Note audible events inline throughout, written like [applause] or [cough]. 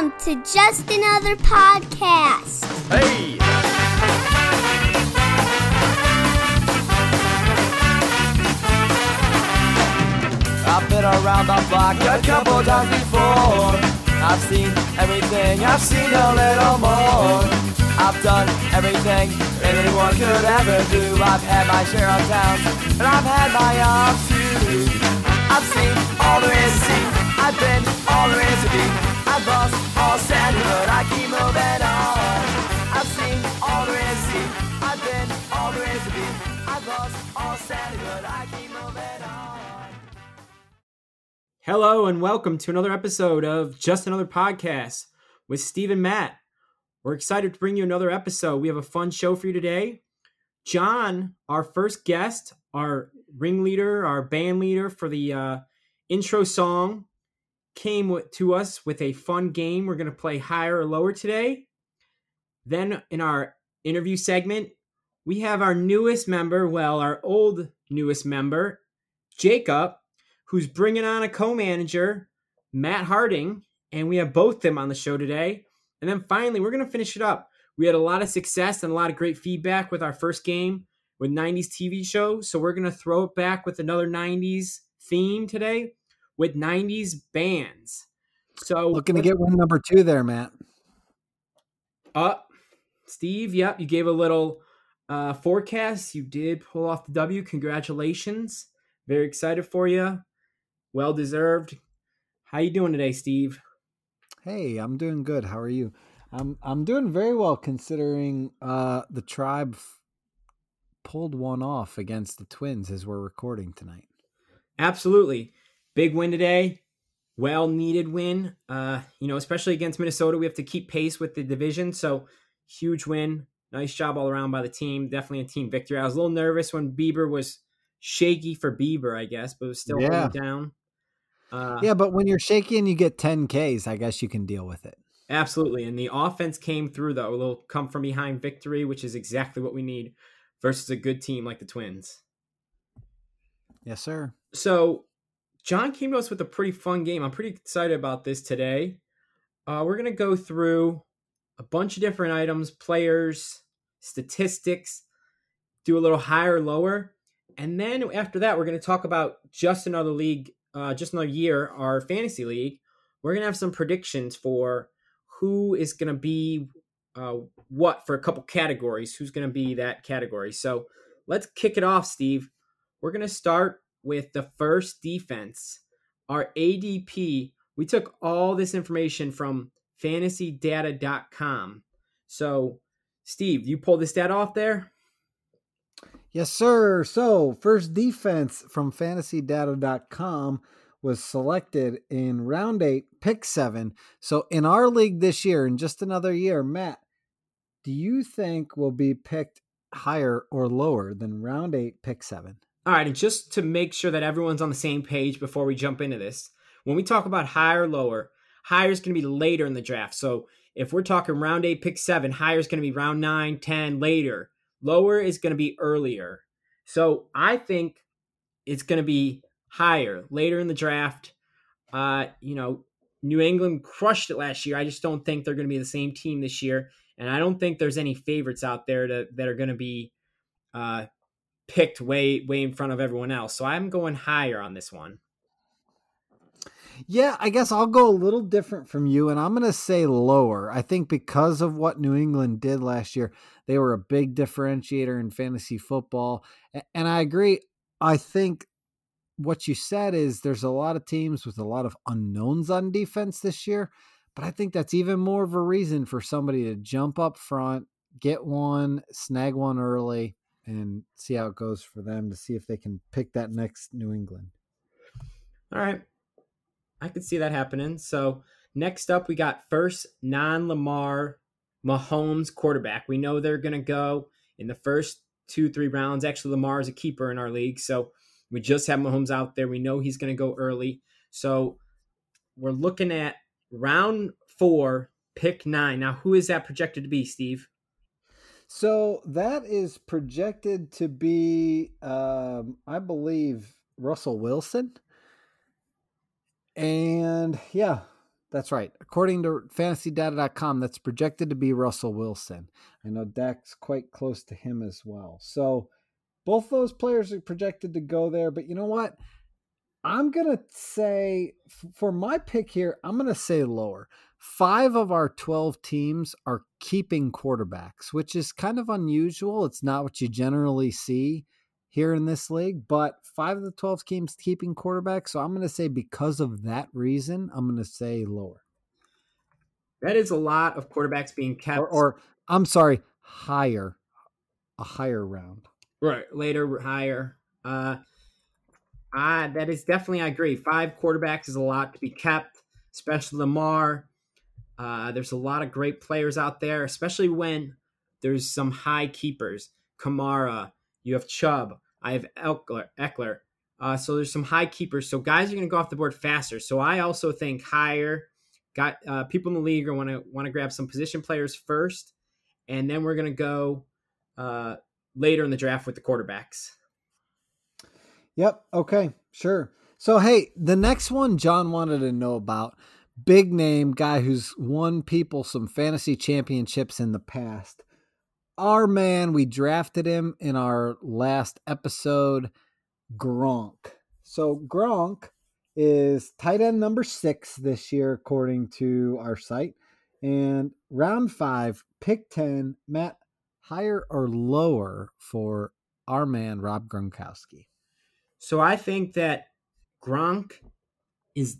Welcome to Just Another Podcast. Hey! I've been around the block a couple times before. I've seen everything, I've seen a little more. I've done everything anyone could ever do. I've had my share of towns, and I've had my ups too. I've seen all there is to see. I've been all there is to be. Hello and welcome to another episode of Just Another Podcast with Steve and Matt. We're excited to bring you another episode. We have a fun show for you today. John, our first guest, our ringleader, our band leader for the uh, intro song, came to us with a fun game. We're going to play higher or lower today. Then, in our interview segment, we have our newest member, well, our old newest member, Jacob, who's bringing on a co-manager, Matt Harding, and we have both them on the show today. And then finally, we're going to finish it up. We had a lot of success and a lot of great feedback with our first game with 90s TV show, so we're going to throw it back with another 90s theme today with 90s bands. So Looking to get one number two there, Matt. up, Steve. Yep, you gave a little uh, forecast. You did pull off the W. Congratulations. Very excited for you. Well deserved. How you doing today, Steve? Hey, I'm doing good. How are you? I'm I'm doing very well considering uh the tribe f- pulled one off against the Twins as we're recording tonight. Absolutely. Big win today. Well needed win. Uh, you know, especially against Minnesota, we have to keep pace with the division. So huge win. Nice job all around by the team. Definitely a team victory. I was a little nervous when Bieber was shaky for Bieber, I guess, but it was still Yeah. down. Uh, Yeah, but when you're shaky and you get 10 Ks, I guess you can deal with it. Absolutely. And the offense came through, though. A little come from behind victory, which is exactly what we need versus a good team like the Twins. Yes, sir. So, John came to us with a pretty fun game. I'm pretty excited about this today. Uh, we're going to go through a bunch of different items, players, statistics, do a little higher, lower. And then after that, we're going to talk about just another league, uh, just another year, our fantasy league. We're going to have some predictions for who is going to be uh, what for a couple categories, who's going to be that category. So let's kick it off, Steve. We're going to start with the first defense. Our ADP, we took all this information from fantasydata.com. So, Steve, you pulled this data off there? Yes, sir. So, first defense from fantasydata.com was selected in round eight, pick seven. So, in our league this year, in just another year, Matt, do you think will be picked higher or lower than round eight, pick seven? All right, and just to make sure that everyone's on the same page before we jump into this, when we talk about higher, lower, higher is going to be later in the draft. So if we're talking round eight, pick seven, higher is going to be round nine, 10, later. Lower is going to be earlier. So I think it's going to be higher, later in the draft. Uh, you know, New England crushed it last year. I just don't think they're going to be the same team this year. And I don't think there's any favorites out there to, that are going to be uh, picked way way in front of everyone else. So I'm going higher on this one. Yeah, I guess I'll go a little different from you, and I'm going to say lower. I think because of what New England did last year, they were a big differentiator in fantasy football. And I agree. I think what you said is there's a lot of teams with a lot of unknowns on defense this year, but I think that's even more of a reason for somebody to jump up front, get one, snag one early, and see how it goes for them to see if they can pick that next New England. All right. I could see that happening. So next up we got first non-Lamar Mahomes quarterback. We know they're gonna go in the first two, three rounds. Actually, Lamar is a keeper in our league. So we just have Mahomes out there. We know he's gonna go early. So we're looking at round four, pick nine. Now, who is that projected to be, Steve? So that is projected to be, um, I believe, Russell Wilson. And yeah, That's right. According to fantasydata.com, that's projected to be Russell Wilson. I know Dak's quite close to him as well. So both those players are projected to go there. But you know what? I'm going to say, for my pick here, I'm going to say lower. Five of our 12 teams are keeping quarterbacks, which is kind of unusual. It's not what you generally see here in this league, but five of the 12 teams keeping quarterbacks. So I'm going to say because of that reason, I'm going to say lower. That is a lot of quarterbacks being kept. Or, or I'm sorry, higher, a higher round. Right. Later, higher. Uh, I, that is definitely, I agree. Five quarterbacks is a lot to be kept, especially Lamar. Uh, there's a lot of great players out there, especially when there's some high keepers. Kamara, you have Chubb, I have Ekeler. Ekeler. Uh, so there's some high keepers. So guys are going to go off the board faster. So I also think higher. Got uh, people in the league are want to want to grab some position players first, and then we're going to go uh, later in the draft with the quarterbacks. Yep. Okay. Sure. So hey, the next one John wanted to know about big name guy who's won people some fantasy championships in the past. Our man, we drafted him in our last episode, Gronk. So Gronk is tight end number six this year, according to our site. And round five, pick 10, Matt, higher or lower for our man, Rob Gronkowski? So I think that Gronk is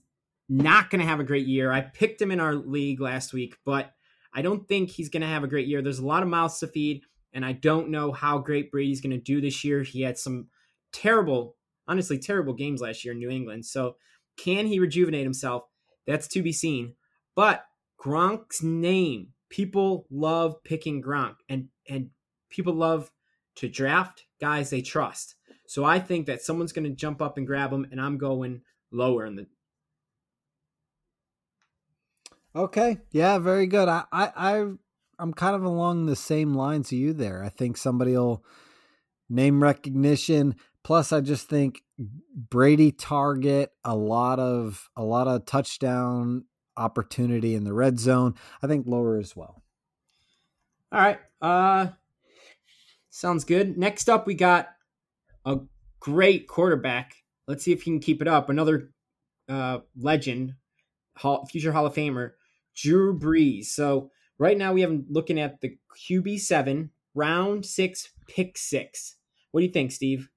not going to have a great year. I picked him in our league last week, but I don't think he's going to have a great year. There's a lot of mouths to feed, and I don't know how great Brady's going to do this year. He had some terrible, honestly, terrible games last year in New England. So can he rejuvenate himself? That's to be seen. But Gronk's name, people love picking Gronk, and and people love to draft guys they trust. So I think that someone's going to jump up and grab him, and I'm going lower in the Okay. Yeah, very good. I, I, I I'm kind of along the same lines you there. I think somebody will name recognition. Plus, I just think Brady target a lot of a lot of touchdown opportunity in the red zone. I think lower as well. All right. Uh sounds good. Next up we got a great quarterback. Let's see if he can keep it up. Another uh legend, Hall, future Hall of Famer, Drew Brees. So right now we have him looking at the QB seven, round six, pick six. What do you think, Steve?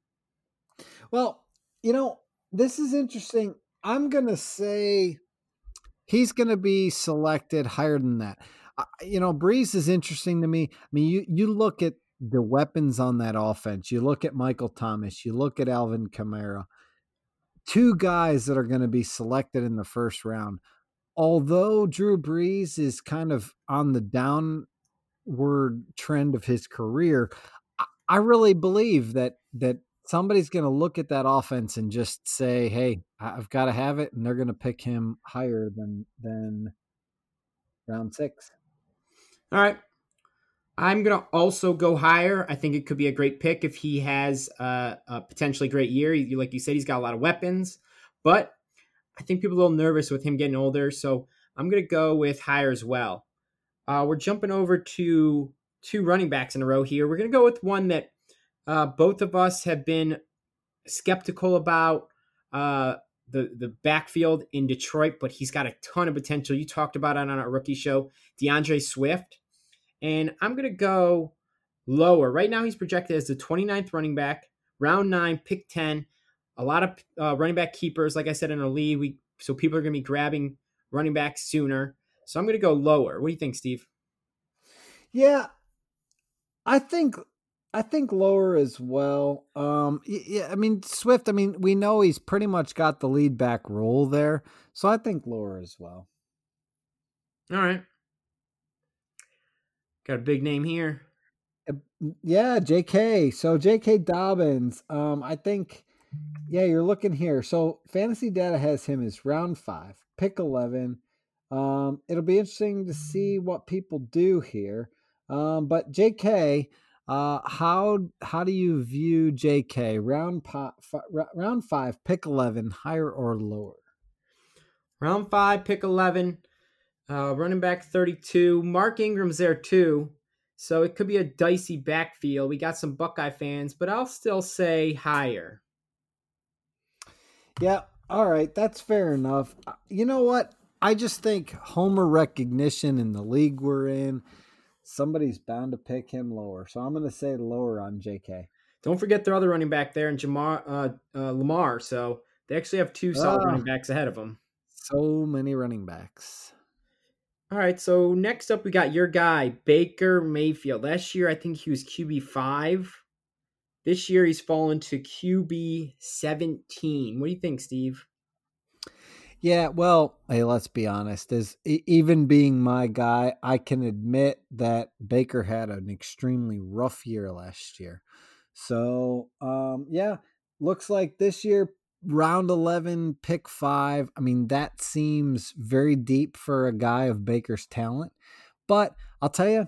Well, you know, this is interesting. I'm gonna say he's gonna be selected higher than that. You know, Brees is interesting to me. I mean, you you look at the weapons on that offense. You look at Michael Thomas. You look at Alvin Kamara. Two guys that are going to be selected in the first round although Drew Brees is kind of on the downward trend of his career, I really believe that that somebody's going to look at that offense and just say, "Hey, I've got to have it," and they're going to pick him higher than than round six. All right. I'm going to also go higher. I think it could be a great pick if he has uh, a potentially great year. Like you said, he's got a lot of weapons, but I think people are a little nervous with him getting older, so I'm going to go with higher as well. Uh, we're jumping over to two running backs in a row here. We're going to go with one that uh, both of us have been skeptical about uh, the the backfield in Detroit, but he's got a ton of potential. You talked about it on our rookie show, DeAndre Swift, and I'm going to go lower. Right now, he's projected as the 29th running back, round nine, pick 10 a lot of uh, running back keepers, like I said in a league. We so people are going to be grabbing running back sooner. So I'm going to go lower. What do you think, Steve? Yeah, I think I think lower as well. Um, yeah, I mean Swift. I mean we know he's pretty much got the lead back role there, so I think lower as well. All right, got a big name here. Yeah, J.K. So J.K. Dobbins. Um, I think yeah, you're looking here. So fantasy data has him as round five, pick 11. Um, it'll be interesting to see what people do here. Um, but JK, uh, how how do you view JK round f- round five, pick 11, higher or lower? Round five, pick 11, uh, running back 32. Mark Ingram's there too. So it could be a dicey backfield. We got some Buckeye fans, but I'll still say higher. Yeah, all right, that's fair enough. Uh, you know what? I just think homer recognition in the league we're in, somebody's bound to pick him lower. So I'm going to say lower on JK. Don't forget their other running back there, and Jamar uh, uh, Lamar. So they actually have two solid Ah. running backs ahead of them. So many running backs. All right, so next up we got your guy Baker Mayfield. Last year I think he was QB five. This year he's fallen to QB seventeen. What do you think, Steve? Yeah, well, hey, let's be honest. As even being my guy, I can admit that Baker had an extremely rough year last year. So, um, yeah, looks like this year round 11 pick 5. I mean, that seems very deep for a guy of Baker's talent. But I'll tell you,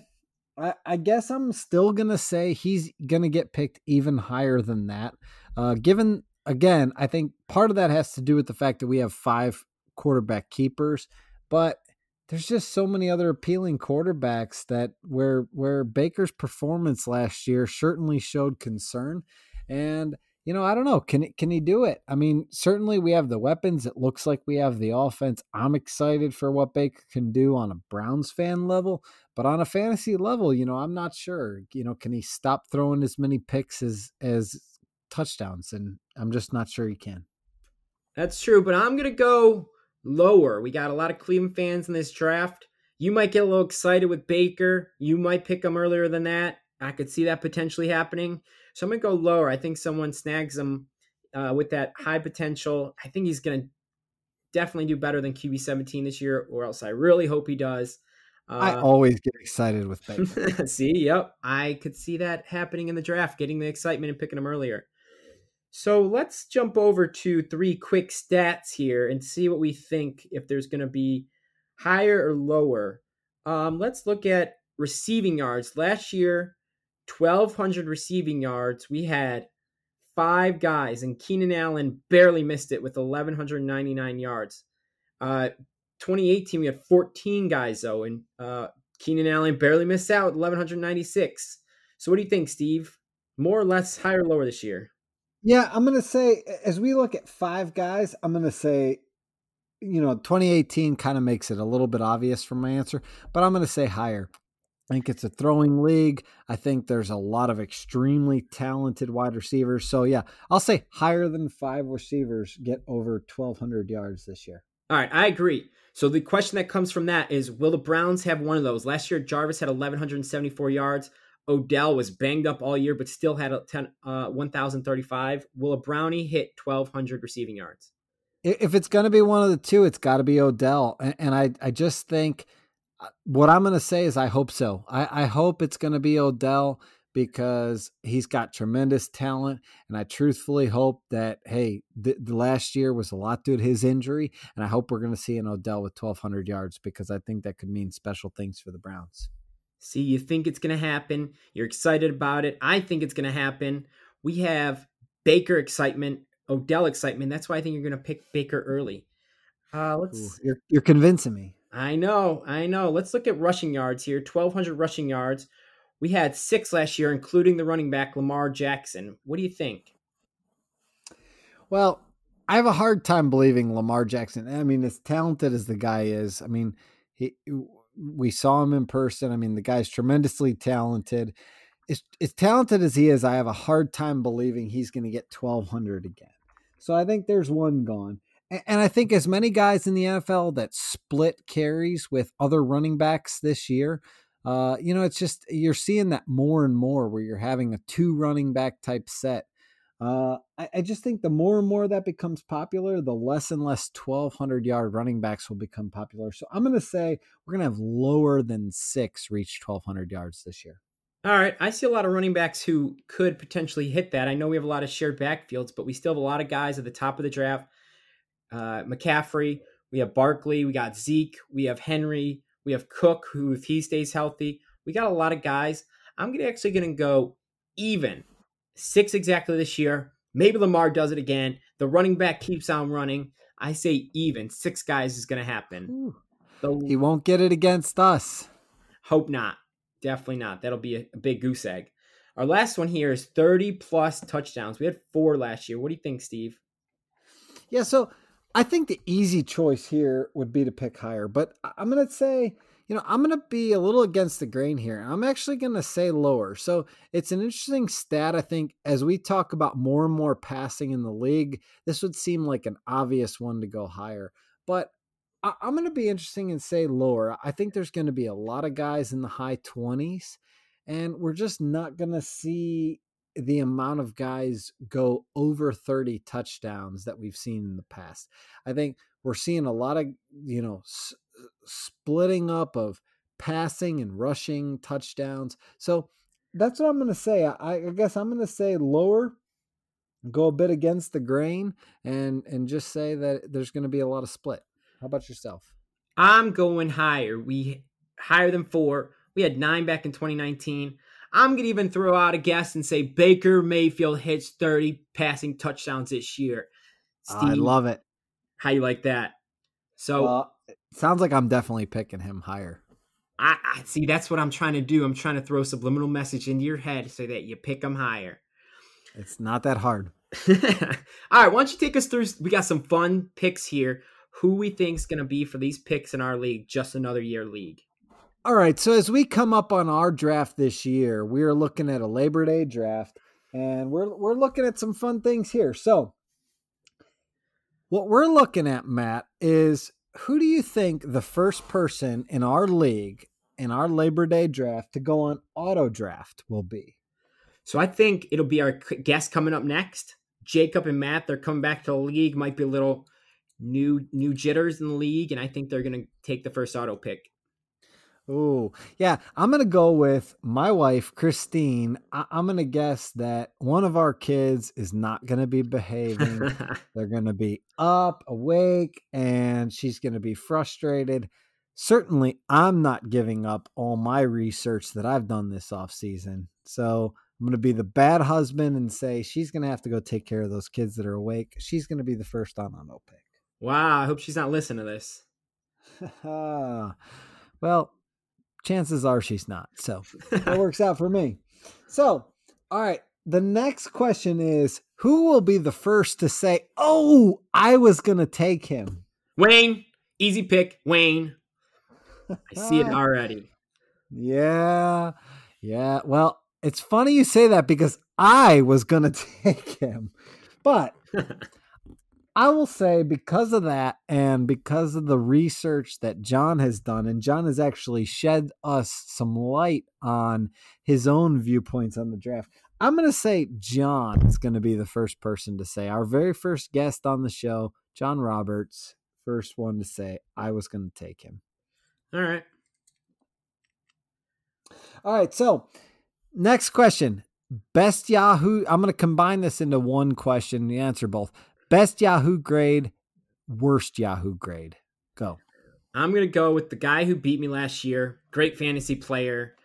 I, I guess I'm still going to say he's going to get picked even higher than that. Uh, given again, I think part of that has to do with the fact that we have five quarterback keepers, but there's just so many other appealing quarterbacks that where where Baker's performance last year certainly showed concern. And you know, I don't know, can can he do it? I mean, certainly we have the weapons. It looks like we have the offense. I'm excited for what Baker can do on a Browns fan level, but on a fantasy level, you know, I'm not sure. You know, can he stop throwing as many picks as as touchdowns? And I'm just not sure he can. That's true, but I'm gonna go lower. We got a lot of Cleveland fans in this draft. You might get a little excited with Baker. You might pick him earlier than that. I could see that potentially happening. So I'm gonna go lower. I think someone snags him uh, with that high potential. I think he's gonna definitely do better than QB 17 this year, or else I really hope he does. I Uh, always get excited with [laughs] Baker. see, yep, I could see that happening in the draft, getting the excitement and picking him earlier. So let's jump over to three quick stats here and see what we think if there's going to be higher or lower. Um, let's look at receiving yards. Last year, 1,200 receiving yards. We had five guys, and Keenan Allen barely missed it with 1,199 yards. Uh, 2018, we had 14 guys, though, and uh, Keenan Allen barely missed out, 1196. So what do you think, Steve? More or less, higher or lower this year? Yeah, I'm to say, as we look at five guys, I'm to say, you know, 2018 kind of makes it a little bit obvious from my answer, but I'm to say higher. I think it's a throwing league. I think there's a lot of extremely talented wide receivers. So, yeah, I'll say higher than five receivers get over 1,200 yards this year. All right, I agree. So the question that comes from that is will the Browns have one of those? Last year, Jarvis had 1,174 yards. Odell was banged up all year, but still had a 10, uh, 1,035. Will a Brownie hit 1,200 receiving yards? If it's going to be one of the two, it's got to be Odell. And, and I, I just think uh, what I'm going to say is I hope so. I, I hope it's going to be Odell because he's got tremendous talent. And I truthfully hope that, hey, the, the last year was a lot due to his injury. And I hope we're going to see an Odell with 1,200 yards because I think that could mean special things for the Browns. See, you think it's going to happen. You're excited about it. I think it's going to happen. We have Baker excitement, Odell excitement. That's why I think you're going to pick Baker early. Uh, let's. Ooh, you're, you're convincing me. I know, I know. Let's look at rushing yards here 1,200 rushing yards. We had six last year, including the running back Lamar Jackson. What do you think? Well, I have a hard time believing Lamar Jackson. I mean, as talented as the guy is, I mean, he we saw him in person. I mean, the guy's tremendously talented. As, as talented as he is, I have a hard time believing he's going to get 1,200 again. So I think there's one gone. And, and I think as many guys in the NFL that split carries with other running backs this year, uh, you know, it's just you're seeing that more and more where you're having a two running back type set. Uh, I, I, just think the more and more that becomes popular, the less and less 1,200 yard running backs will become popular. So I'm going to say we're going to have lower than six reach 1,200 yards this year. All right. I see a lot of running backs who could potentially hit that. I know we have a lot of shared backfields, but we still have a lot of guys at the top of the draft. Uh, McCaffrey, we have Barkley, we got Zeke, we have Henry, we have Cook, who, if he stays healthy, we got a lot of guys. I'm gonna actually going to go even six exactly this year. Maybe Lamar does it again. The running back keeps on running. I say even. Six guys is going to happen. The, He won't get it against us. hope not. Definitely not. That'll be a, a big goose egg. Our last one here is 30 plus touchdowns. We had four last year. What do you think, Steve? Yeah, so I think the easy choice here would be to pick higher, but I- I'm going to say, you know, I'm going to be a little against the grain here. I'm actually going to say lower. So it's an interesting stat, I think, as we talk about more and more passing in the league, this would seem like an obvious one to go higher. But I'm going to be interesting and say lower. I think there's going to be a lot of guys in the high 20s, and we're just not going to see the amount of guys go over 30 touchdowns that we've seen in the past. I think we're seeing a lot of, you know, s- splitting up of passing and rushing touchdowns. So that's what I'm going to say. I, I guess I'm going to say lower, go a bit against the grain, and and just say that there's going to be a lot of split. How about yourself? I'm going higher. We higher than four. We had nine back in 2019. I'm gonna even throw out a guess and say Baker Mayfield hits 30 passing touchdowns this year. Steve, I love it. how you like that? So Well, it sounds like I'm definitely picking him higher. I, I see. That's what I'm trying to do. I'm trying to throw a subliminal message into your head so that you pick him higher. It's not that hard. [laughs] All right, why don't you take us through? We got some fun picks here. Who we think's gonna be for these picks in our league? Just another year league. All right. So as we come up on our draft this year, we are looking at a Labor Day draft, and we're we're looking at some fun things here. So what we're looking at, Matt, is who do you think the first person in our league in our Labor Day draft to go on auto draft will be? So I think it'll be our guest coming up next. Jacob and Matt, they're coming back to the league. Might be a little new new jitters in the league, and I think they're gonna take the first auto pick. Oh, yeah. I'm going to go with my wife, Christine. I- I'm going to guess that one of our kids is not going to be behaving. [laughs] They're going to be up, awake, and she's going to be frustrated. Certainly, I'm not giving up all my research that I've done this off season. So I'm going to be the bad husband and say she's going to have to go take care of those kids that are awake. She's going to be the first on auto pick. wow, I hope she's not listening to this. [laughs] well, chances are she's not. So [laughs] that works out for me. So, all right. The next question is who will be the first to say, Oh, I was going to take him? Wayne, easy pick. Wayne, [laughs] I see it already. Yeah. Yeah. Well, it's funny you say that because I was going [laughs] to take him. But I will say because of that and because of the research that John has done, and John has actually shed us some light on his own viewpoints on the draft. I'm going to say John is going to be the first person to say, our very first guest on the show, John Roberts, first one to say, I was going to take him. All right. All right. So, next question Best Yahoo. I'm going to combine this into one question. You answer both. Best Yahoo grade, worst Yahoo grade. Go. I'm gonna go with the guy who beat me last year. Great fantasy player.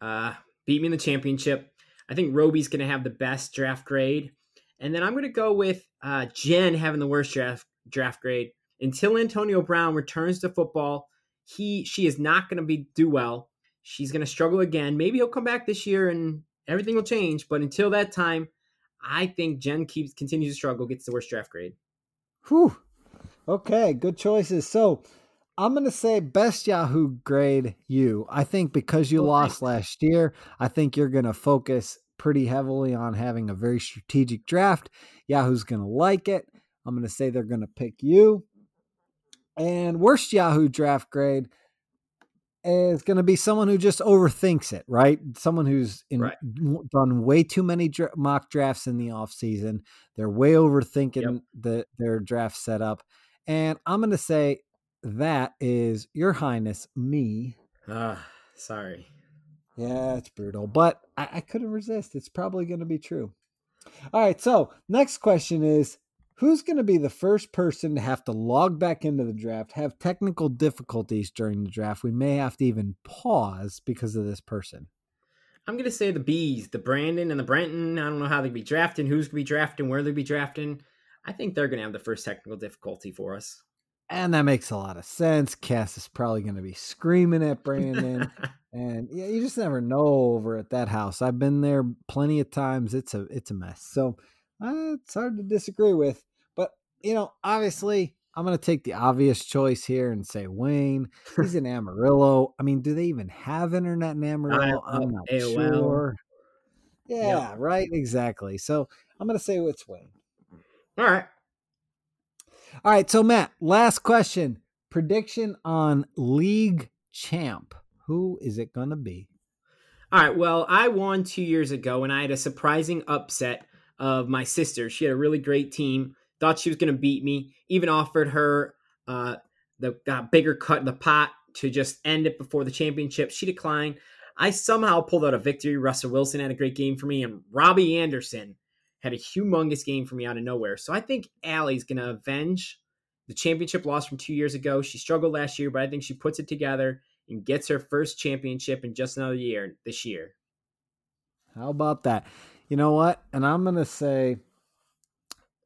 Uh, beat me in the championship. I think Roby's gonna have the best draft grade. And then I'm gonna go with uh, Jen having the worst draft draft grade. Until Antonio Brown returns to football, he she is not gonna be do well. She's gonna struggle again. Maybe he'll come back this year and everything will change. But until that time, I think Jen keeps continues to struggle, gets the worst draft grade. Whew. Okay, good choices. So I'm going to say best Yahoo grade you. I think because you Oh, lost thanks. last year, I think you're going to focus pretty heavily on having a very strategic draft. Yahoo's going to like it. I'm going to say they're going to pick you. And worst Yahoo draft grade is going to be someone who just overthinks it, right? Someone who's in, Right. done way too many dra- mock drafts in the offseason. They're way overthinking the, their draft setup. And I'm going to say that is Your Highness, me. Ah, sorry. Yeah, it's brutal, but I, I couldn't resist. It's probably going to be true. All right. So, next question is Who's going to be the first person to have to log back into the draft, have technical difficulties during the draft? We may have to even pause because of this person. I'm gonna say the bees, the Brandon and the Brenton. I don't know how they'd be drafting, who's gonna be drafting, where they'd be drafting. I think they're going to have the first technical difficulty for us. And that makes a lot of sense. Cass is probably going to be screaming at Brandon. [laughs] and yeah, you just never know over at that house. I've been there plenty of times. It's a it's a mess. So uh, it's hard to disagree with. But you know, obviously, I'm going to take the obvious choice here and say Wayne. He's in [laughs] Amarillo. I mean, do they even have internet in Amarillo? I'm not AOL. sure. Yeah, yep. right. Exactly. So I'm going to say it's Wayne. All right. All right. So, Matt, last question. Prediction on league champ. Who is it going to be? All right. Well, I won two years ago and I had a surprising upset of my sister. She had a really great team. Thought she was going to beat me. Even offered her uh, the bigger cut in the pot to just end it before the championship. She declined. I somehow pulled out a victory. Russell Wilson had a great game for me, and Robbie Anderson had a humongous game for me out of nowhere. So I think Allie's going to avenge the championship loss from two years ago. She struggled last year, but I think she puts it together and gets her first championship in just another year this year. How about that? You know what? And I'm going to say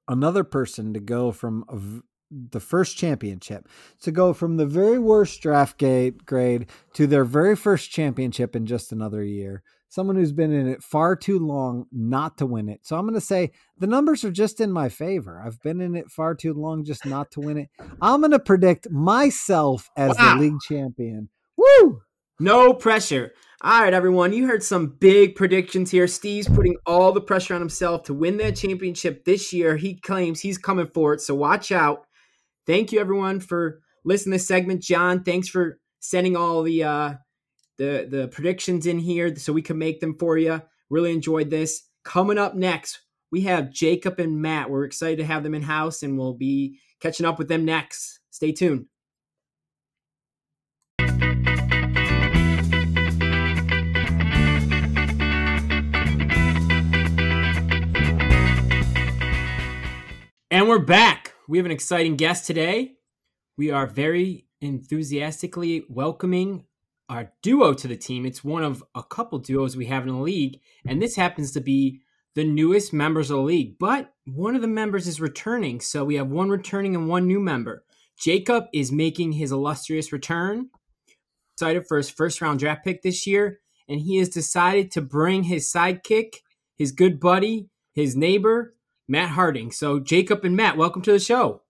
another person to go from the first championship to go from the very worst draft gate grade to their very first championship in just another year someone who's been in it far too long not to win it. So I'm going to say the numbers are just in my favor. I've been in it far too long just not to win it. I'm going to predict myself as wow. the league champion. Woo! No pressure. All right, everyone. You heard some big predictions here. Steve's putting all the pressure on himself to win that championship this year. He claims he's coming for it. So watch out. Thank you, everyone, for listening to this segment. John, thanks for sending all the uh, the the predictions in here so we can make them for you. Really enjoyed this. Coming up next, we have Jacob and Matt. We're excited to have them in house, and we'll be catching up with them next. Stay tuned. And we're back. We have an exciting guest today. We are very enthusiastically welcoming our duo to the team. It's one of a couple duos we have in the league, and this happens to be the newest members of the league. But one of the members is returning, so we have one returning and one new member. Jacob is making his illustrious return. Excited for his first round draft pick this year, and he has decided to bring his sidekick, his good buddy, his neighbor, Matt Harding. So, Jacob and Matt, welcome to the show.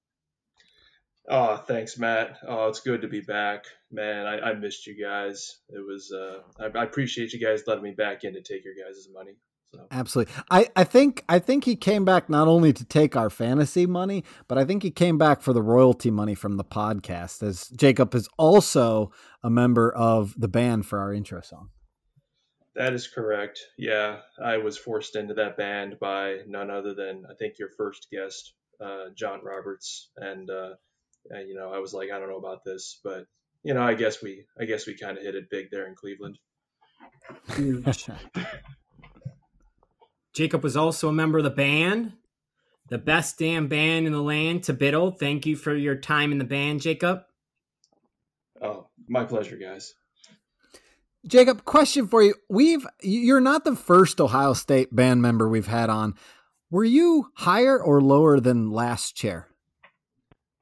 Oh, thanks, Matt. Oh, it's good to be back, man. I, I missed you guys. It was. Uh, I, I, appreciate you guys letting me back in to take your guys' money. So. Absolutely. I, I think I think he came back not only to take our fantasy money, but I think he came back for the royalty money from the podcast. As Jacob is also a member of the band for our intro song. That is correct. Yeah, I was forced into that band by none other than I think your first guest, uh, John Roberts, and. Uh, and, you know, I was like, I don't know about this, but you know, I guess we, I guess we kind of hit it big there in Cleveland. [laughs] Jacob was also a member of the band, the best damn band in the land, Tabiddle. Thank you for your time in the band, Jacob. Oh, my pleasure, guys. Jacob, question for you. We've you're not the first Ohio State band member we've had on. Were you higher or lower than last chair?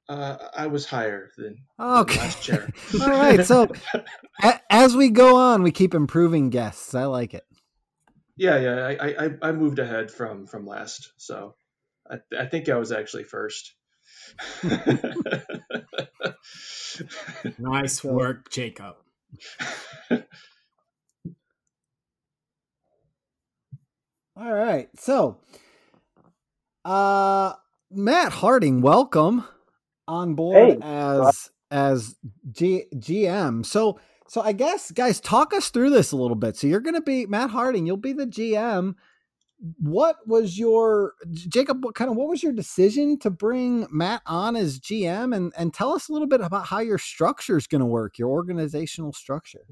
Uh, I was higher than, okay. last chair. [laughs] All right. So a, as we go on, we keep improving guests. I like it. Yeah, yeah. I, I, I moved ahead from from last, so I, I think I was actually first. [laughs] nice work, Jacob. [laughs] All right. So, uh, Matt Harding, welcome on board hey. as as G, GM. So so I guess guys, talk us through this a little bit. So you're going to be Matt Harding. You'll be the GM. What was your Jacob? What kind of what was your decision to bring Matt on as GM? And and tell us a little bit about how your structure is going to work, your organizational structure.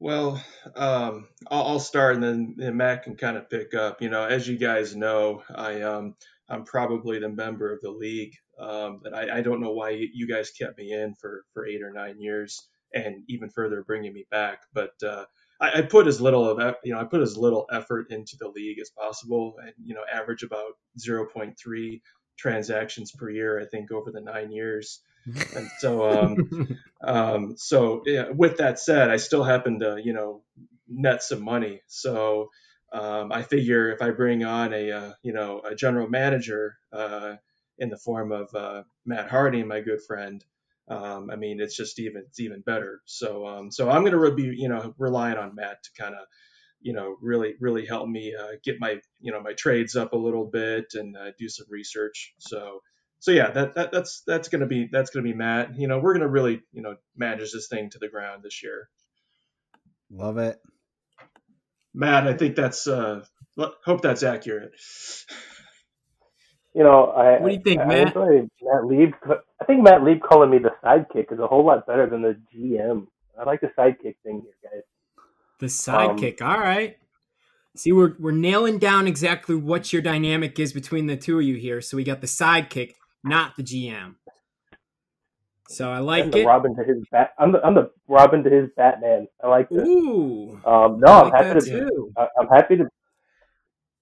Well, um, I'll, start, and then, then Matt can kind of pick up. You know, as you guys know, I um, I'm probably the member of the league um, and I, I, don't know why you guys kept me in for, for eight or nine years and even further bringing me back. But uh, I, I, put as little of you know I put as little effort into the league as possible, and you know average about 0.3 transactions per year, I think, over the nine years. [laughs] And so, um, um, so yeah, with that said, I still happen to, you know, net some money. So um, I figure if I bring on a, uh, you know, a general manager uh, in the form of uh, Matt Harding, my good friend, um, I mean, it's just even it's even better. So um, so I'm going to be you know relying on Matt to kind of you know really really help me uh, get my you know my trades up a little bit and uh, do some research. So so yeah, that, that that's that's going to be that's going to be Matt. You know, we're going to really you know manage this thing to the ground this year. Love it. Matt, I think that's uh hope that's accurate. You know, I What do you think, I, Matt? I enjoy Matt Lieb. I think Matt Lieb calling me the sidekick is a whole lot better than the GM. I like the sidekick thing here, guys. The sidekick. All right. See, we're we're nailing down exactly what your dynamic is between the two of you here. So we got the sidekick, not the GM. So I I'm like the it. Robin to his bat. I'm the I'm the Robin to his Batman. I like this. Ooh. Um, no, I'm happy to. too. I- I'm happy to.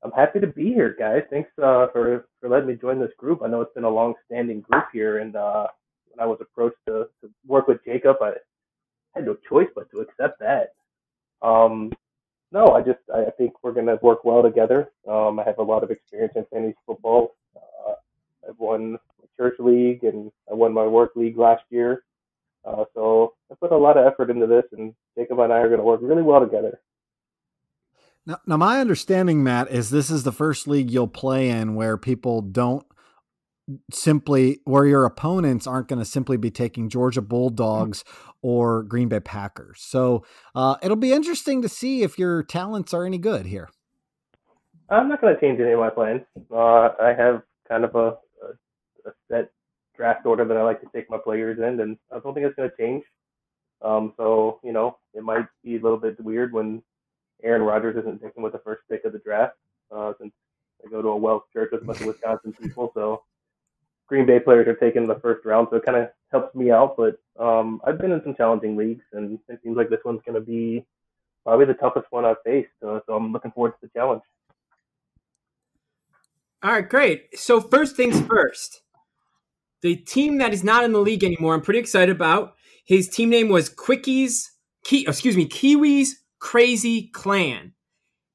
I'm happy to be here, guys. Thanks uh, for for letting me join this group. I know it's been a long-standing group here, and uh, when I was approached to, to work with Jacob, I had no choice but to accept that. Um, no, I just I I think we're gonna work well together. Um, I have a lot of experience in fantasy football. I've won church league and I won my work league last year. Uh, so I put a lot of effort into this, and Jacob and I are gonna work really well together. Now, now, my understanding, Matt, is this is the first league you'll play in where people don't simply, where your opponents aren't going to simply be taking Georgia Bulldogs or Green Bay Packers. So uh, it'll be interesting to see if your talents are any good here. I'm not going to change any of my plans. Uh, I have kind of a, a, set draft order that I like to take my players in, and I don't think it's going to change. Um, so, you know, it might be a little bit weird when Aaron Rodgers isn't taken with the first pick of the draft, uh, since I go to a Welsh church with a bunch of Wisconsin people. So Green Bay players are taken in the first round, so it kind of helps me out. But um, I've been in some challenging leagues, and it seems like this one's going to be probably the toughest one I've faced. Uh, so I'm looking forward to the challenge. All right, great. So first things first. The team that is not in the league anymore, I'm pretty excited about. His team name was Quickies, Ki- excuse me, Kiwis Crazy Clan.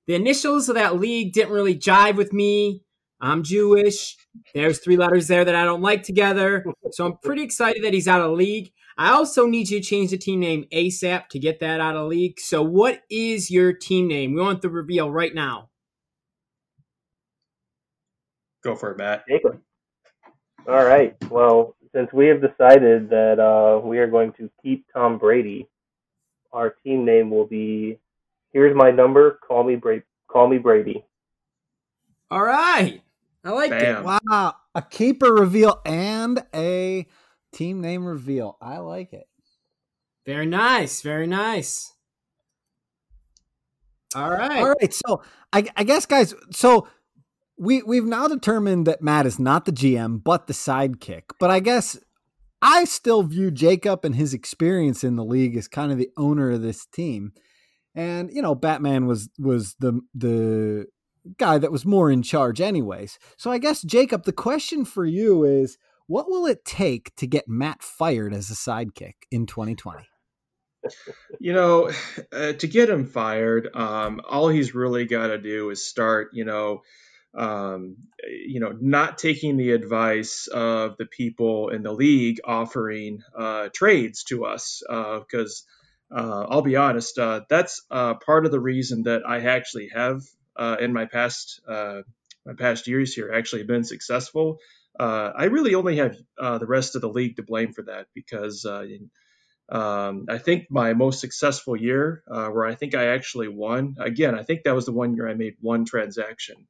The initials of that league didn't really jive with me. I'm Jewish. There's three letters there that I don't like together. So I'm pretty excited that he's out of league. I also need you to change the team name ASAP to get that out of league. So what is your team name? We want the reveal right now. Go for it, Matt. Jacob. All right. Well, since we have decided that uh, we are going to keep Tom Brady, our team name will be "Here's my number. Call me Brady. Call me Brady." All right. I like it. Wow. A keeper reveal and a team name reveal. I like it. Very nice. Very nice. All right. All right. So I, I guess, guys, so we we've now determined that Matt is not the GM, but the sidekick. But I guess I still view Jacob and his experience in the league as kind of the owner of this team. And you know, Batman was was the the guy that was more in charge anyways. So I guess Jacob, the question for you is what will it take to get Matt fired as a sidekick in 2020? [laughs] You know, uh, to get him fired, um, all he's really got to do is start, you know, um, you know, not taking the advice of the people in the league offering uh, trades to us. Because uh, I'll be honest, uh, that's uh, part of the reason that I actually have uh, in my past uh, my past years here actually been successful. Uh, I really only have uh, the rest of the league to blame for that because uh, um, I think my most successful year, uh, where I think I actually won, again, I think that was the one year I made one transaction.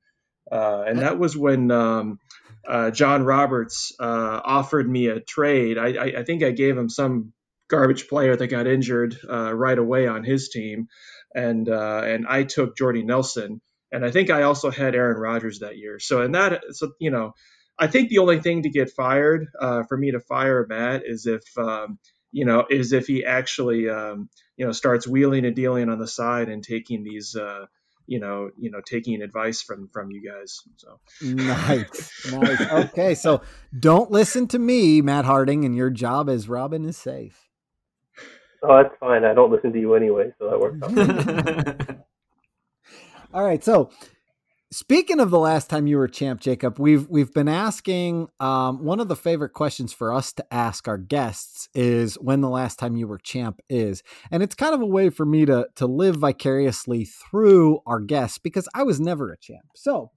Uh, and that was when um, uh, John Roberts uh, offered me a trade. I, I, I think I gave him some garbage player that got injured uh, right away on his team, and uh, and I took Jordy Nelson, and I think I also had Aaron Rodgers that year. So in that, so you know, I think the only thing to get fired uh, for me to fire Matt is if um, you know is if he actually um, you know starts wheeling and dealing on the side and taking these uh, you know, you know, taking advice from from you guys. So nice, [laughs] nice. Okay, so don't listen to me, Matt Harding, and your job as Robin is safe. Oh, that's fine. I don't listen to you anyway, so that works out. [laughs] All right, so Speaking of the last time you were champ, Jacob, we've we've been asking. Um, one of the favorite questions for us to ask our guests is when the last time you were champ is, and it's kind of a way for me to to live vicariously through our guests because I was never a champ. So,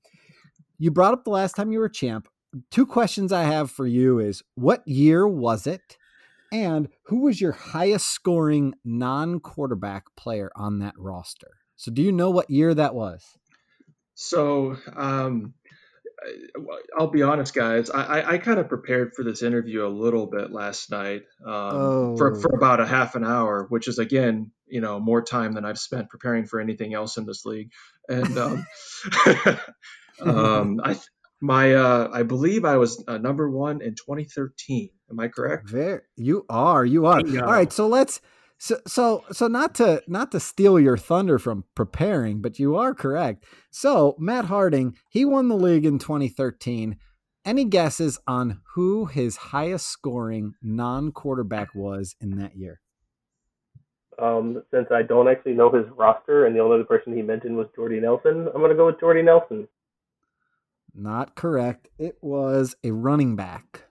you brought up the last time you were champ. Two questions I have for you is what year was it, and who was your highest scoring non quarterback player on that roster? So, do you know what year that was? So, um, I'll be honest, guys. I, I, I kind of prepared for this interview a little bit last night um, oh. for, for about a half an hour, which is again, you know, more time than I've spent preparing for anything else in this league. And um, [laughs] um, I my uh, I believe I was uh, number one in 2013. Am I correct? There, you are. You are. All right. So let's so so so not to not to steal your thunder from preparing, but you are correct. So Matt Harding, he won the league in 2013. Any guesses on who his highest scoring non-quarterback was in that year? Um, since I don't actually know his roster, and the only other person he mentioned was Jordy Nelson, I'm going to go with Jordy Nelson. Not correct. It was a running back.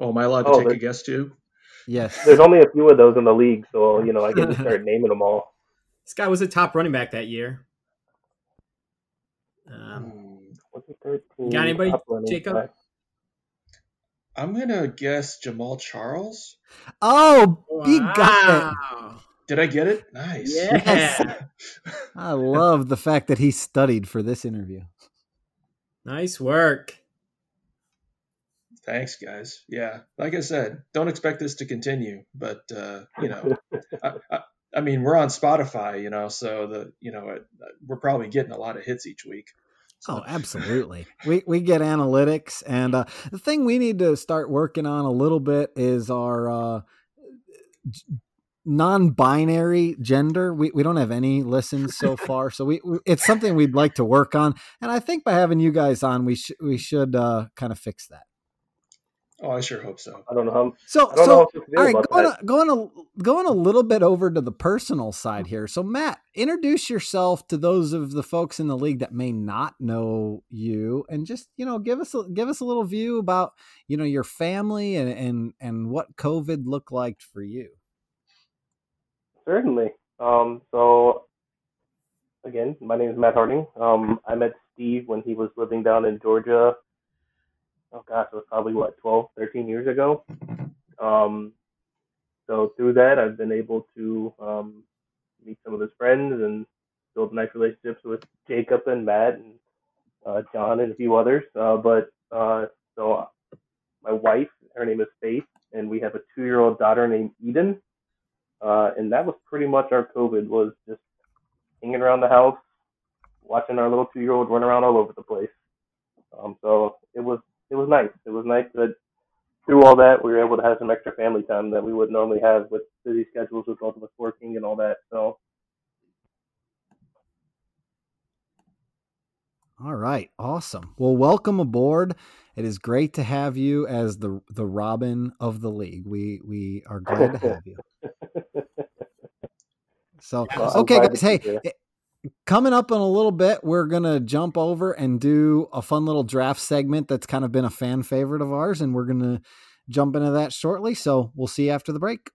Oh, am I allowed to oh, take a guess too? Yes. There's only a few of those in the league, so you know I get to start [laughs] naming them all. This guy was a top running back that year. Um, hmm, got anybody, Jacob? Back. I'm gonna guess Jamaal Charles. Oh, wow. he got it. Did I get it? Nice. Yeah. Yes. I [laughs] love the fact that he studied for this interview. Nice work. Thanks, guys. Yeah, like I said, don't expect this to continue, but uh, you know, [laughs] I, I, I, mean, we're on Spotify, you know, so the you know we're probably getting a lot of hits each week. So. Oh, absolutely. we we get analytics, and uh, the thing we need to start working on a little bit is our uh, non-binary gender. We we don't have any listens so [laughs] far, so we, we, it's something we'd like to work on. And I think by having you guys on, we should we should uh, kind of fix that. Oh, I sure hope so. I don't know how. So, so all right, going a, going a going a little bit over to the personal side here. So, Matt, introduce yourself to those of the folks in the league that may not know you, and just you know, give us a, give us a little view about you know your family and and and what COVID looked like for you. Certainly. Um, so, again, my name is Matt Harding. Um, I met Steve when he was living down in Georgia oh gosh, it was probably what 12, 13 years ago. Um, so through that, I've been able to um, meet some of his friends and build nice relationships with Jacob and Matt and uh, John and a few others. Uh, but uh, so my wife, her name is Faith, and we have a two-year-old daughter named Eden. Uh, and that was pretty much our COVID was just hanging around the house, watching our little two-year-old run around all over the place. Um, so it was it was nice. It was nice that through all that we were able to have some extra family time that we would normally have with busy schedules with both of us working and all that. So. All right, awesome. Well, welcome aboard. It is great to have you as the the Robin of the league. We we are glad to have you. [laughs] So, okay, guys. Hey, coming up in a little bit, we're going to jump over and do a fun little draft segment that's kind of been a fan favorite of ours. And we're going to jump into that shortly. So we'll see you after the break.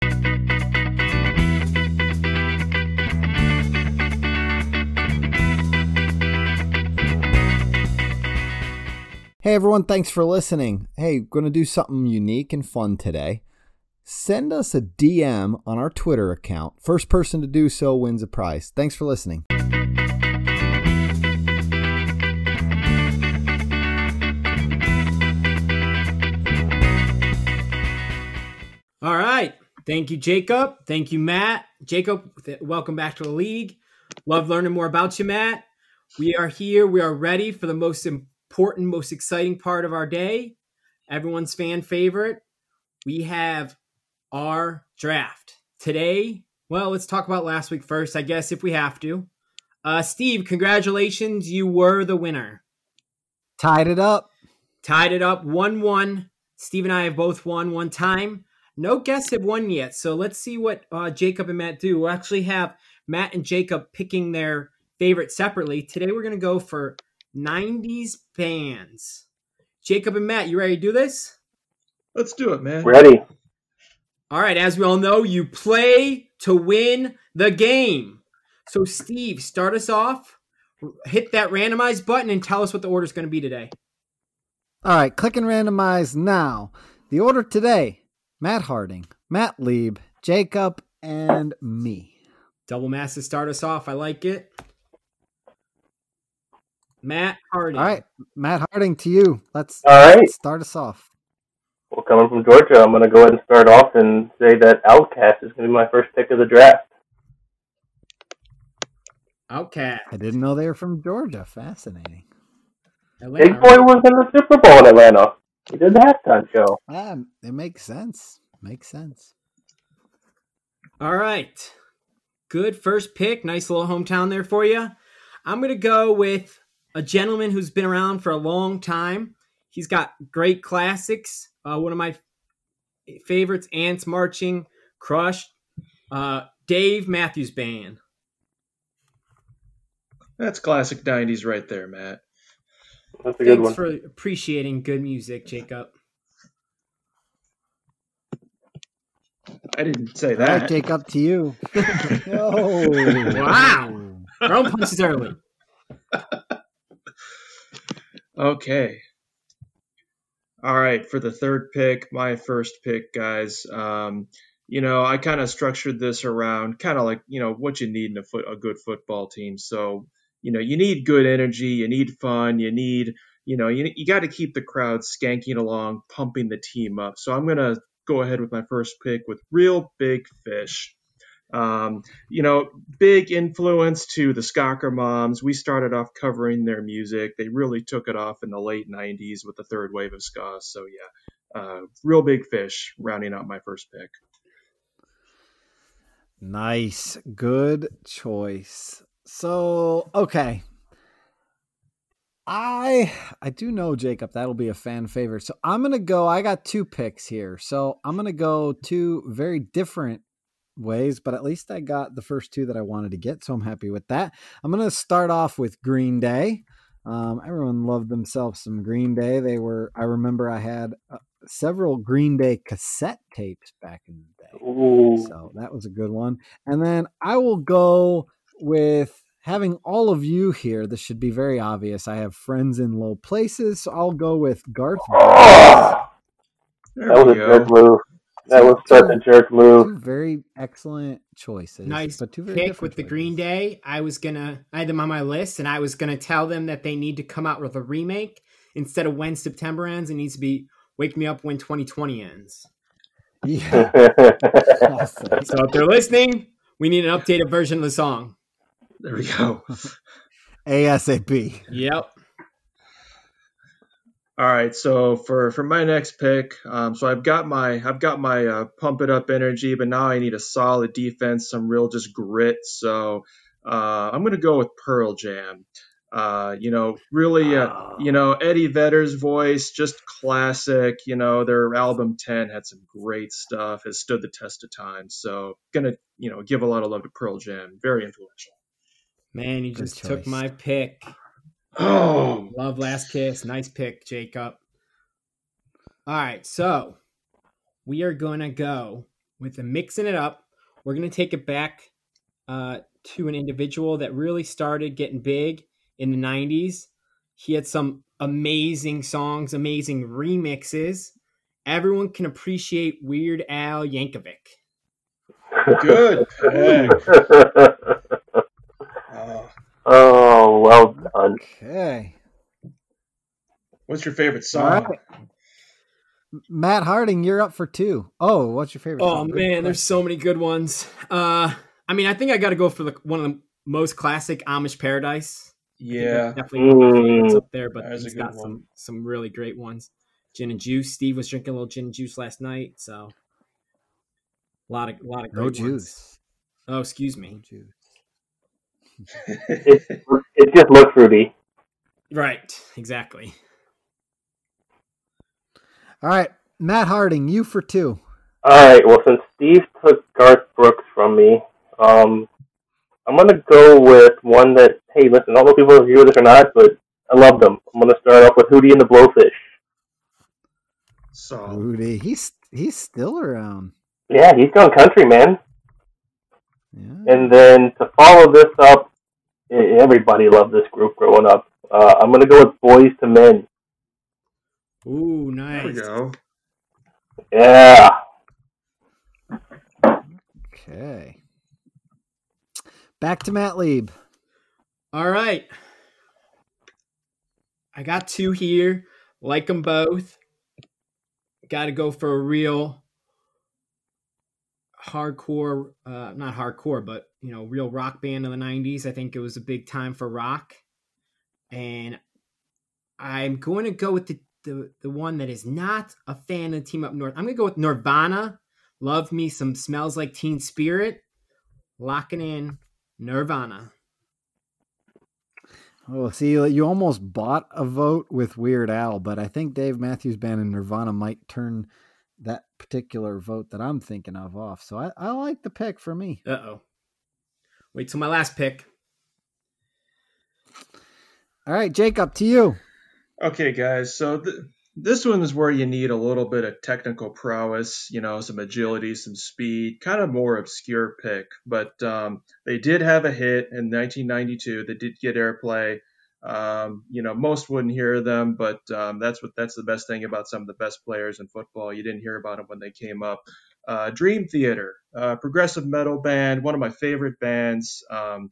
Hey everyone, thanks for listening. Hey, going to do something unique and fun today. Send us a DM on our Twitter account. First person to do so wins a prize. Thanks for listening. Thank you, Jacob. Thank you, Matt. Jacob, welcome back to the league. Love learning more about you, Matt. We are here. We are ready for the most important, most exciting part of our day. Everyone's fan favorite. We have our draft. Today, Well, let's talk about last week first, I guess, if we have to. Uh, Steve, congratulations. You were the winner. Tied it up. Tied it up 1 1. Steve and I have both won one time. No guests have won yet. So let's see what uh, Jacob and Matt do. We'll actually have Matt and Jacob picking their favorite separately. Today we're going to go for 90s bands. Jacob and Matt, you ready to do this? Let's do it, man. Ready? All right, as we all know, you play to win the game. So, Steve, start us off. Hit that randomize button and tell us what the order is going to be today. All right, click and randomize now. The order today Matt Harding, Matt Lieb, Jacob, and me. Double mass to start us off. I like it. Matt Harding. All right, Matt Harding to you. Let's, All right. let's start us off. Well, coming from Georgia, I'm going to go ahead and start off and say that OutKast is going to be my first pick of the draft. OutKast. I didn't know they were from Georgia. Fascinating. Atlanta. Big Boi was in the Super Bowl in Atlanta. He did the halftime show. Ah, it makes sense. Makes sense. All right. Good first pick. Nice little hometown there for you. I'm going to go with a gentleman who's been around for a long time. He's got great classics. Uh, one of my favorites, Ants Marching, Crush, uh, Dave Matthews Band. That's classic '90s right there, Matt. That's a good Thanks one. for appreciating good music, Jacob. I didn't say All right, that. Jacob, to you. [laughs] oh, Wow. Thrown punches early. Okay. All right, for the third pick, my first pick, guys. Um, you know, I kind of structured this around kind of like you know what you need in a foot a good football team. So you know, you need good energy, you need fun, you need you know, you you got to keep the crowd skanking along, pumping the team up. So I'm gonna go ahead with my first pick with Real Big Fish. Um, you know, big influence to the Skocker moms. We started off covering their music. They really took it off in the late 90s with the third wave of ska. So, yeah, uh, real big fish rounding out my first pick. Nice. Good choice. So, okay. I I do know Jacob that'll be a fan favorite. So I'm going to go I got two picks here. So I'm going to go two very different ways, but at least I got the first two that I wanted to get, so I'm happy with that. I'm going to start off with Green Day. Um, everyone loved themselves some Green Day. They were I remember I had uh, several Green Day cassette tapes back in the day. Ooh. So that was a good one. And then I will go with having all of you here. This should be very obvious. I have friends in low places, so I'll go with Garth. Oh, [laughs] There that was we a go. jerk move. That was such a jerk move. Two very excellent choices. Nice but two very pick different with the. Green Day. I was gonna, I had them on my list, and I was gonna tell them that they need to come out with a remake instead of when September ends. It needs to be "Wake Me Up When 2020 Ends." Yeah, [laughs] [laughs] awesome. So if they're listening, we need an updated version of the song. There we go. [laughs] ASAP. Yep. All right, so for for my next pick, um, so I've got my I've got my uh, pump it up energy, but now I need a solid defense, some real just grit. So uh, I'm gonna go with Pearl Jam. Uh, you know, really, uh, you know, Eddie Vedder's voice, just classic. You know, their album Ten had some great stuff, has stood the test of time. So gonna, you know, give a lot of love to Pearl Jam, very influential. Man, you Good just took my pick. Oh, Love Last Kiss. Nice pick, Jacob. All right, so we are going to go with the mixing it up. We're going to take it back uh, to an individual that really started getting big in the 90s. He had some amazing songs, amazing remixes. Everyone can appreciate Weird Al Yankovic. good pick. [laughs] Well done. Okay. what's your favorite song? right. Matt Harding, you're up for two. Oh, what's your favorite? Oh song? Good man, there's question. so many good ones. Uh, I mean, I think I got to go for the one of the most classic Amish Paradise. Yeah. definitely one of Mm. up there. But That is a he's good got one. some some really great ones. Gin and juice. Steve was drinking a little gin and juice last night, so a lot of a lot of great no ones. juice. Oh, excuse me. Juice. It, it just looks fruity. Right, exactly. All right, Matt Harding, you for two. All right. Well, since Steve took Garth Brooks from me, um, I'm gonna go with one that. Hey, listen, I don't know if people agree with this or not, but I love them. I'm gonna start off with Hootie and the Blowfish. So Hootie, he's he's still around. Yeah, he's gone country, man. Yeah. And then to follow this up, everybody loved this group growing up. Uh, I'm gonna go with Boyz II Men. Ooh, there we nice. go. Yeah. Okay. Back to Matt Lieb. All right. I got two here. Like them both. Got to go for a real hardcore, uh, not hardcore, but you know, real rock band of the '90s. I think it was a big time for rock, and I'm going to go with the the, the one that is not a fan of Team Up North. I'm going to go with Nirvana. Love me some Smells Like Teen Spirit. Locking in Nirvana. Oh, see, you almost bought a vote with Weird Al, but I think Dave Matthews Band and Nirvana might turn that particular vote that I'm thinking of off. So I, I like the pick for me. Uh oh. Wait till my last pick. All right, Jake, up to you. Okay, guys. So th- this one is where you need a little bit of technical prowess, you know, some agility, some speed, kind of more obscure pick. But um, they did have a hit in 1992 that did get airplay. Um, you know, most wouldn't hear them, but um, that's what that's the best thing about some of the best players in football. You didn't hear about them when they came up. Uh, Dream Theater, uh, progressive metal band, one of my favorite bands. Um,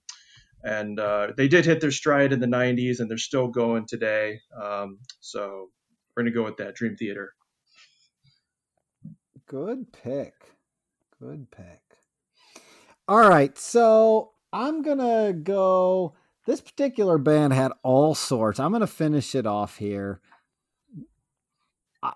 and uh, they did hit their stride in the 90s and they're still going today um, so we're going to go with that dream theater Good pick. Good pick. All right, so I'm gonna go. This particular band had all sorts. I'm gonna finish it off here. I,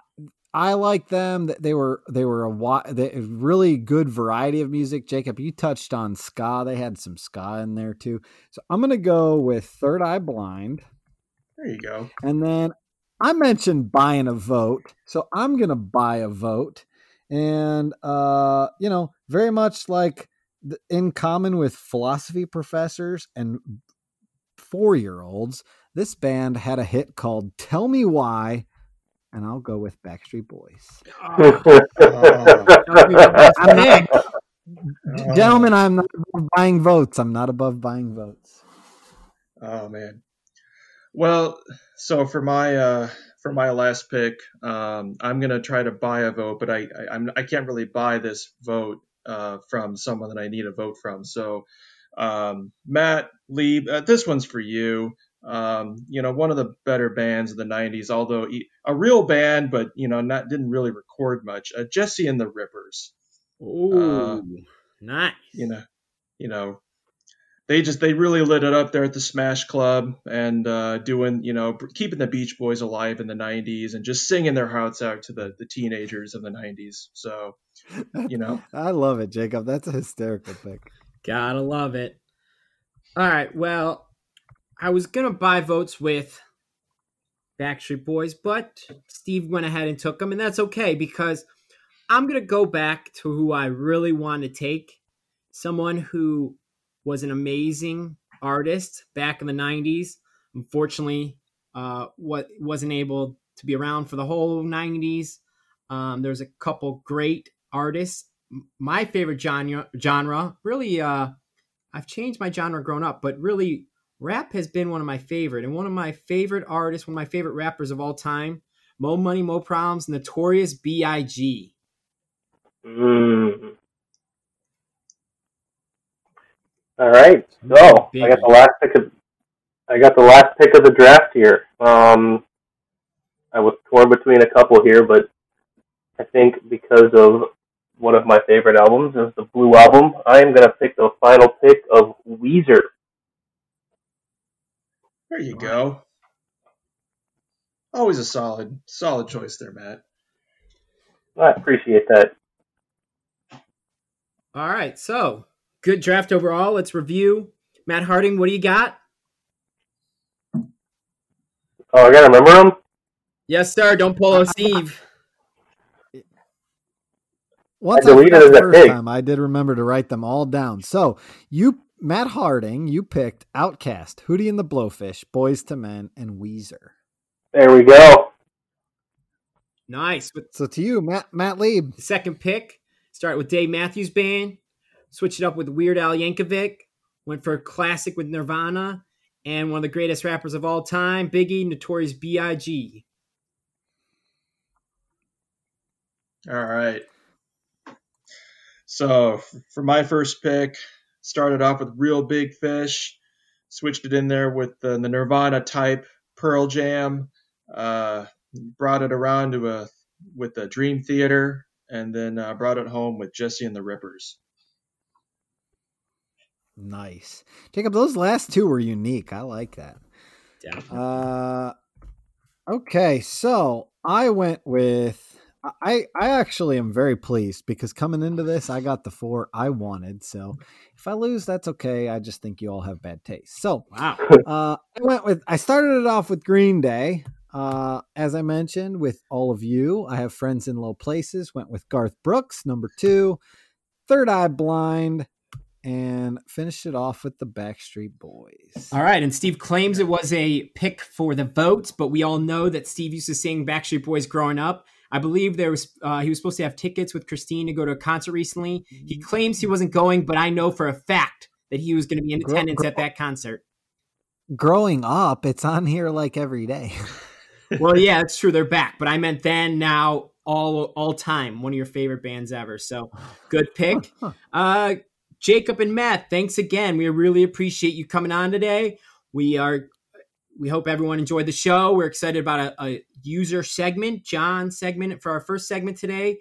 I like them. They were they were a they, really good variety of music. Jacob, you touched on ska. They had some ska in there too. So I'm gonna go with Third Eye Blind. there you go And then I mentioned buying a vote. So I'm going to buy a vote. And, uh, you know, very much like in common with philosophy professors and four year olds, this band had a hit called Tell Me Why. And I'll go with Backstreet Boys. [laughs] I'm not, Oh. gentlemen, I'm not above buying votes. I'm not above buying votes. oh man well so for my uh for my last pick um i'm going to try to buy a vote but i, I i'm i can't really buy this vote uh from someone that i need a vote from so um matt Lieb, uh, this one's for you um, you know, one of the better bands of the '90s, although a real band, but you know, not didn't really record much. Uh, Jesse and the Rippers, Ooh, nice. you know, you know, they just they really lit it up there at the Smash Club and uh, doing, you know, keeping the Beach Boys alive in the '90s and just singing their hearts out to the the teenagers of the '90s. So, [laughs] you know, I love it, Jacob. That's a hysterical pick. Gotta love it. All right, well, I was gonna buy votes with Backstreet Boys, but Steve went ahead and took them, and that's okay because I'm gonna go back to who I really want to take. Someone who was an amazing artist back in the '90s. Unfortunately, uh, what wasn't able to be around for the whole '90s. Um, there's a couple great artists. My favorite genre, genre really, uh, I've changed my genre grown up, but really, rap has been one of my favorite and one of my favorite artists, one of my favorite rappers of all time. Mo Money, Mo Problems, Notorious B.I.G. Mm. All right, so I got the last pick of I got the last pick of the draft here. Um, I was torn between a couple here, but I think because of one of my favorite albums is the Blue Album, I am going to pick the final pick of Weezer. there you go. Always a solid solid choice there, Matt. I appreciate that. All right, so good draft overall. Let's review. Matt Harding, what do you got? Oh, I gotta remember them. Yes, sir. Don't pull O Steve. Once I I, deleted forgot it the first pig. time, I did remember to write them all down. So you, Matt Harding, you picked OutKast, Hootie and the Blowfish, Boyz II Men, and Weezer. There we go. Nice. So to you, Matt Matt Lieb. the second pick, start with Dave Matthews Band, switch it up with Weird Al Yankovic, went for a classic with Nirvana, and one of the greatest rappers of all time, Biggie, Notorious B.I.G. All right. So for my first pick, started off with Real Big Fish, switched it in there with the, the Nirvana type Pearl Jam, uh, brought it around to a with the Dream Theater, and then uh, brought it home with Jesse and the Rippers. Nice, Jacob. Those last two were unique. I like that. Definitely. Uh, okay, so I went with I. I actually am very pleased because coming into this, I got the four I wanted. So if I lose, that's okay. I just think you all have bad taste. So Wow. uh, I went with. I started it off with Green Day. Uh, as I mentioned, with all of you, I have friends in low places. Went with Garth Brooks, number two, Third Eye Blind, and finished it off with the Backstreet Boys. All right, and Steve claims it was a pick for the votes, but we all know that Steve used to sing Backstreet Boys growing up. I believe there was uh, he was supposed to have tickets with Christine to go to a concert recently. He claims he wasn't going, but I know for a fact that he was going to be in attendance at that concert. Growing up, it's on here like every day. [laughs] Well, yeah, it's true. They're back, but I meant then, now, all all time. One of your favorite bands ever. So, good pick. [laughs] Uh, Jacob and Matt, thanks again. We really appreciate you coming on today. We are. We hope everyone enjoyed the show. We're excited about a, a user segment, John segment for our first segment today.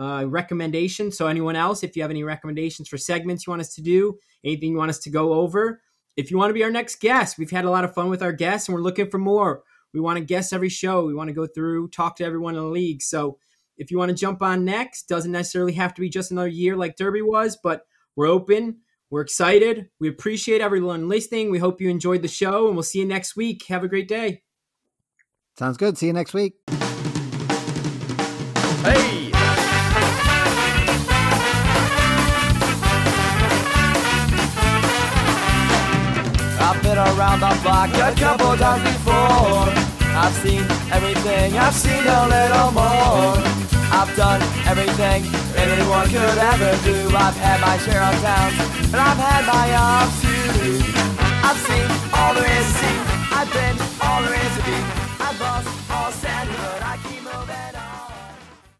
Uh, recommendations. So, anyone else, if you have any recommendations for segments you want us to do, anything you want us to go over, if you want to be our next guest, we've had a lot of fun with our guests, and we're looking for more. We want to guest every show. We want to go through, talk to everyone in the league. So if you want to jump on next, doesn't necessarily have to be just another year like Derby was, but we're open. We're excited. We appreciate everyone listening. We hope you enjoyed the show, and we'll see you next week. Have a great day. Sounds good. See you next week. Hey! I've been around the block a couple times before. I've seen everything, I've seen a little more. I've done everything anyone could ever do. I've had my share of towns, but I've had my ups too. I've seen all there is to see. I've been all there is to be. I've lost all standard.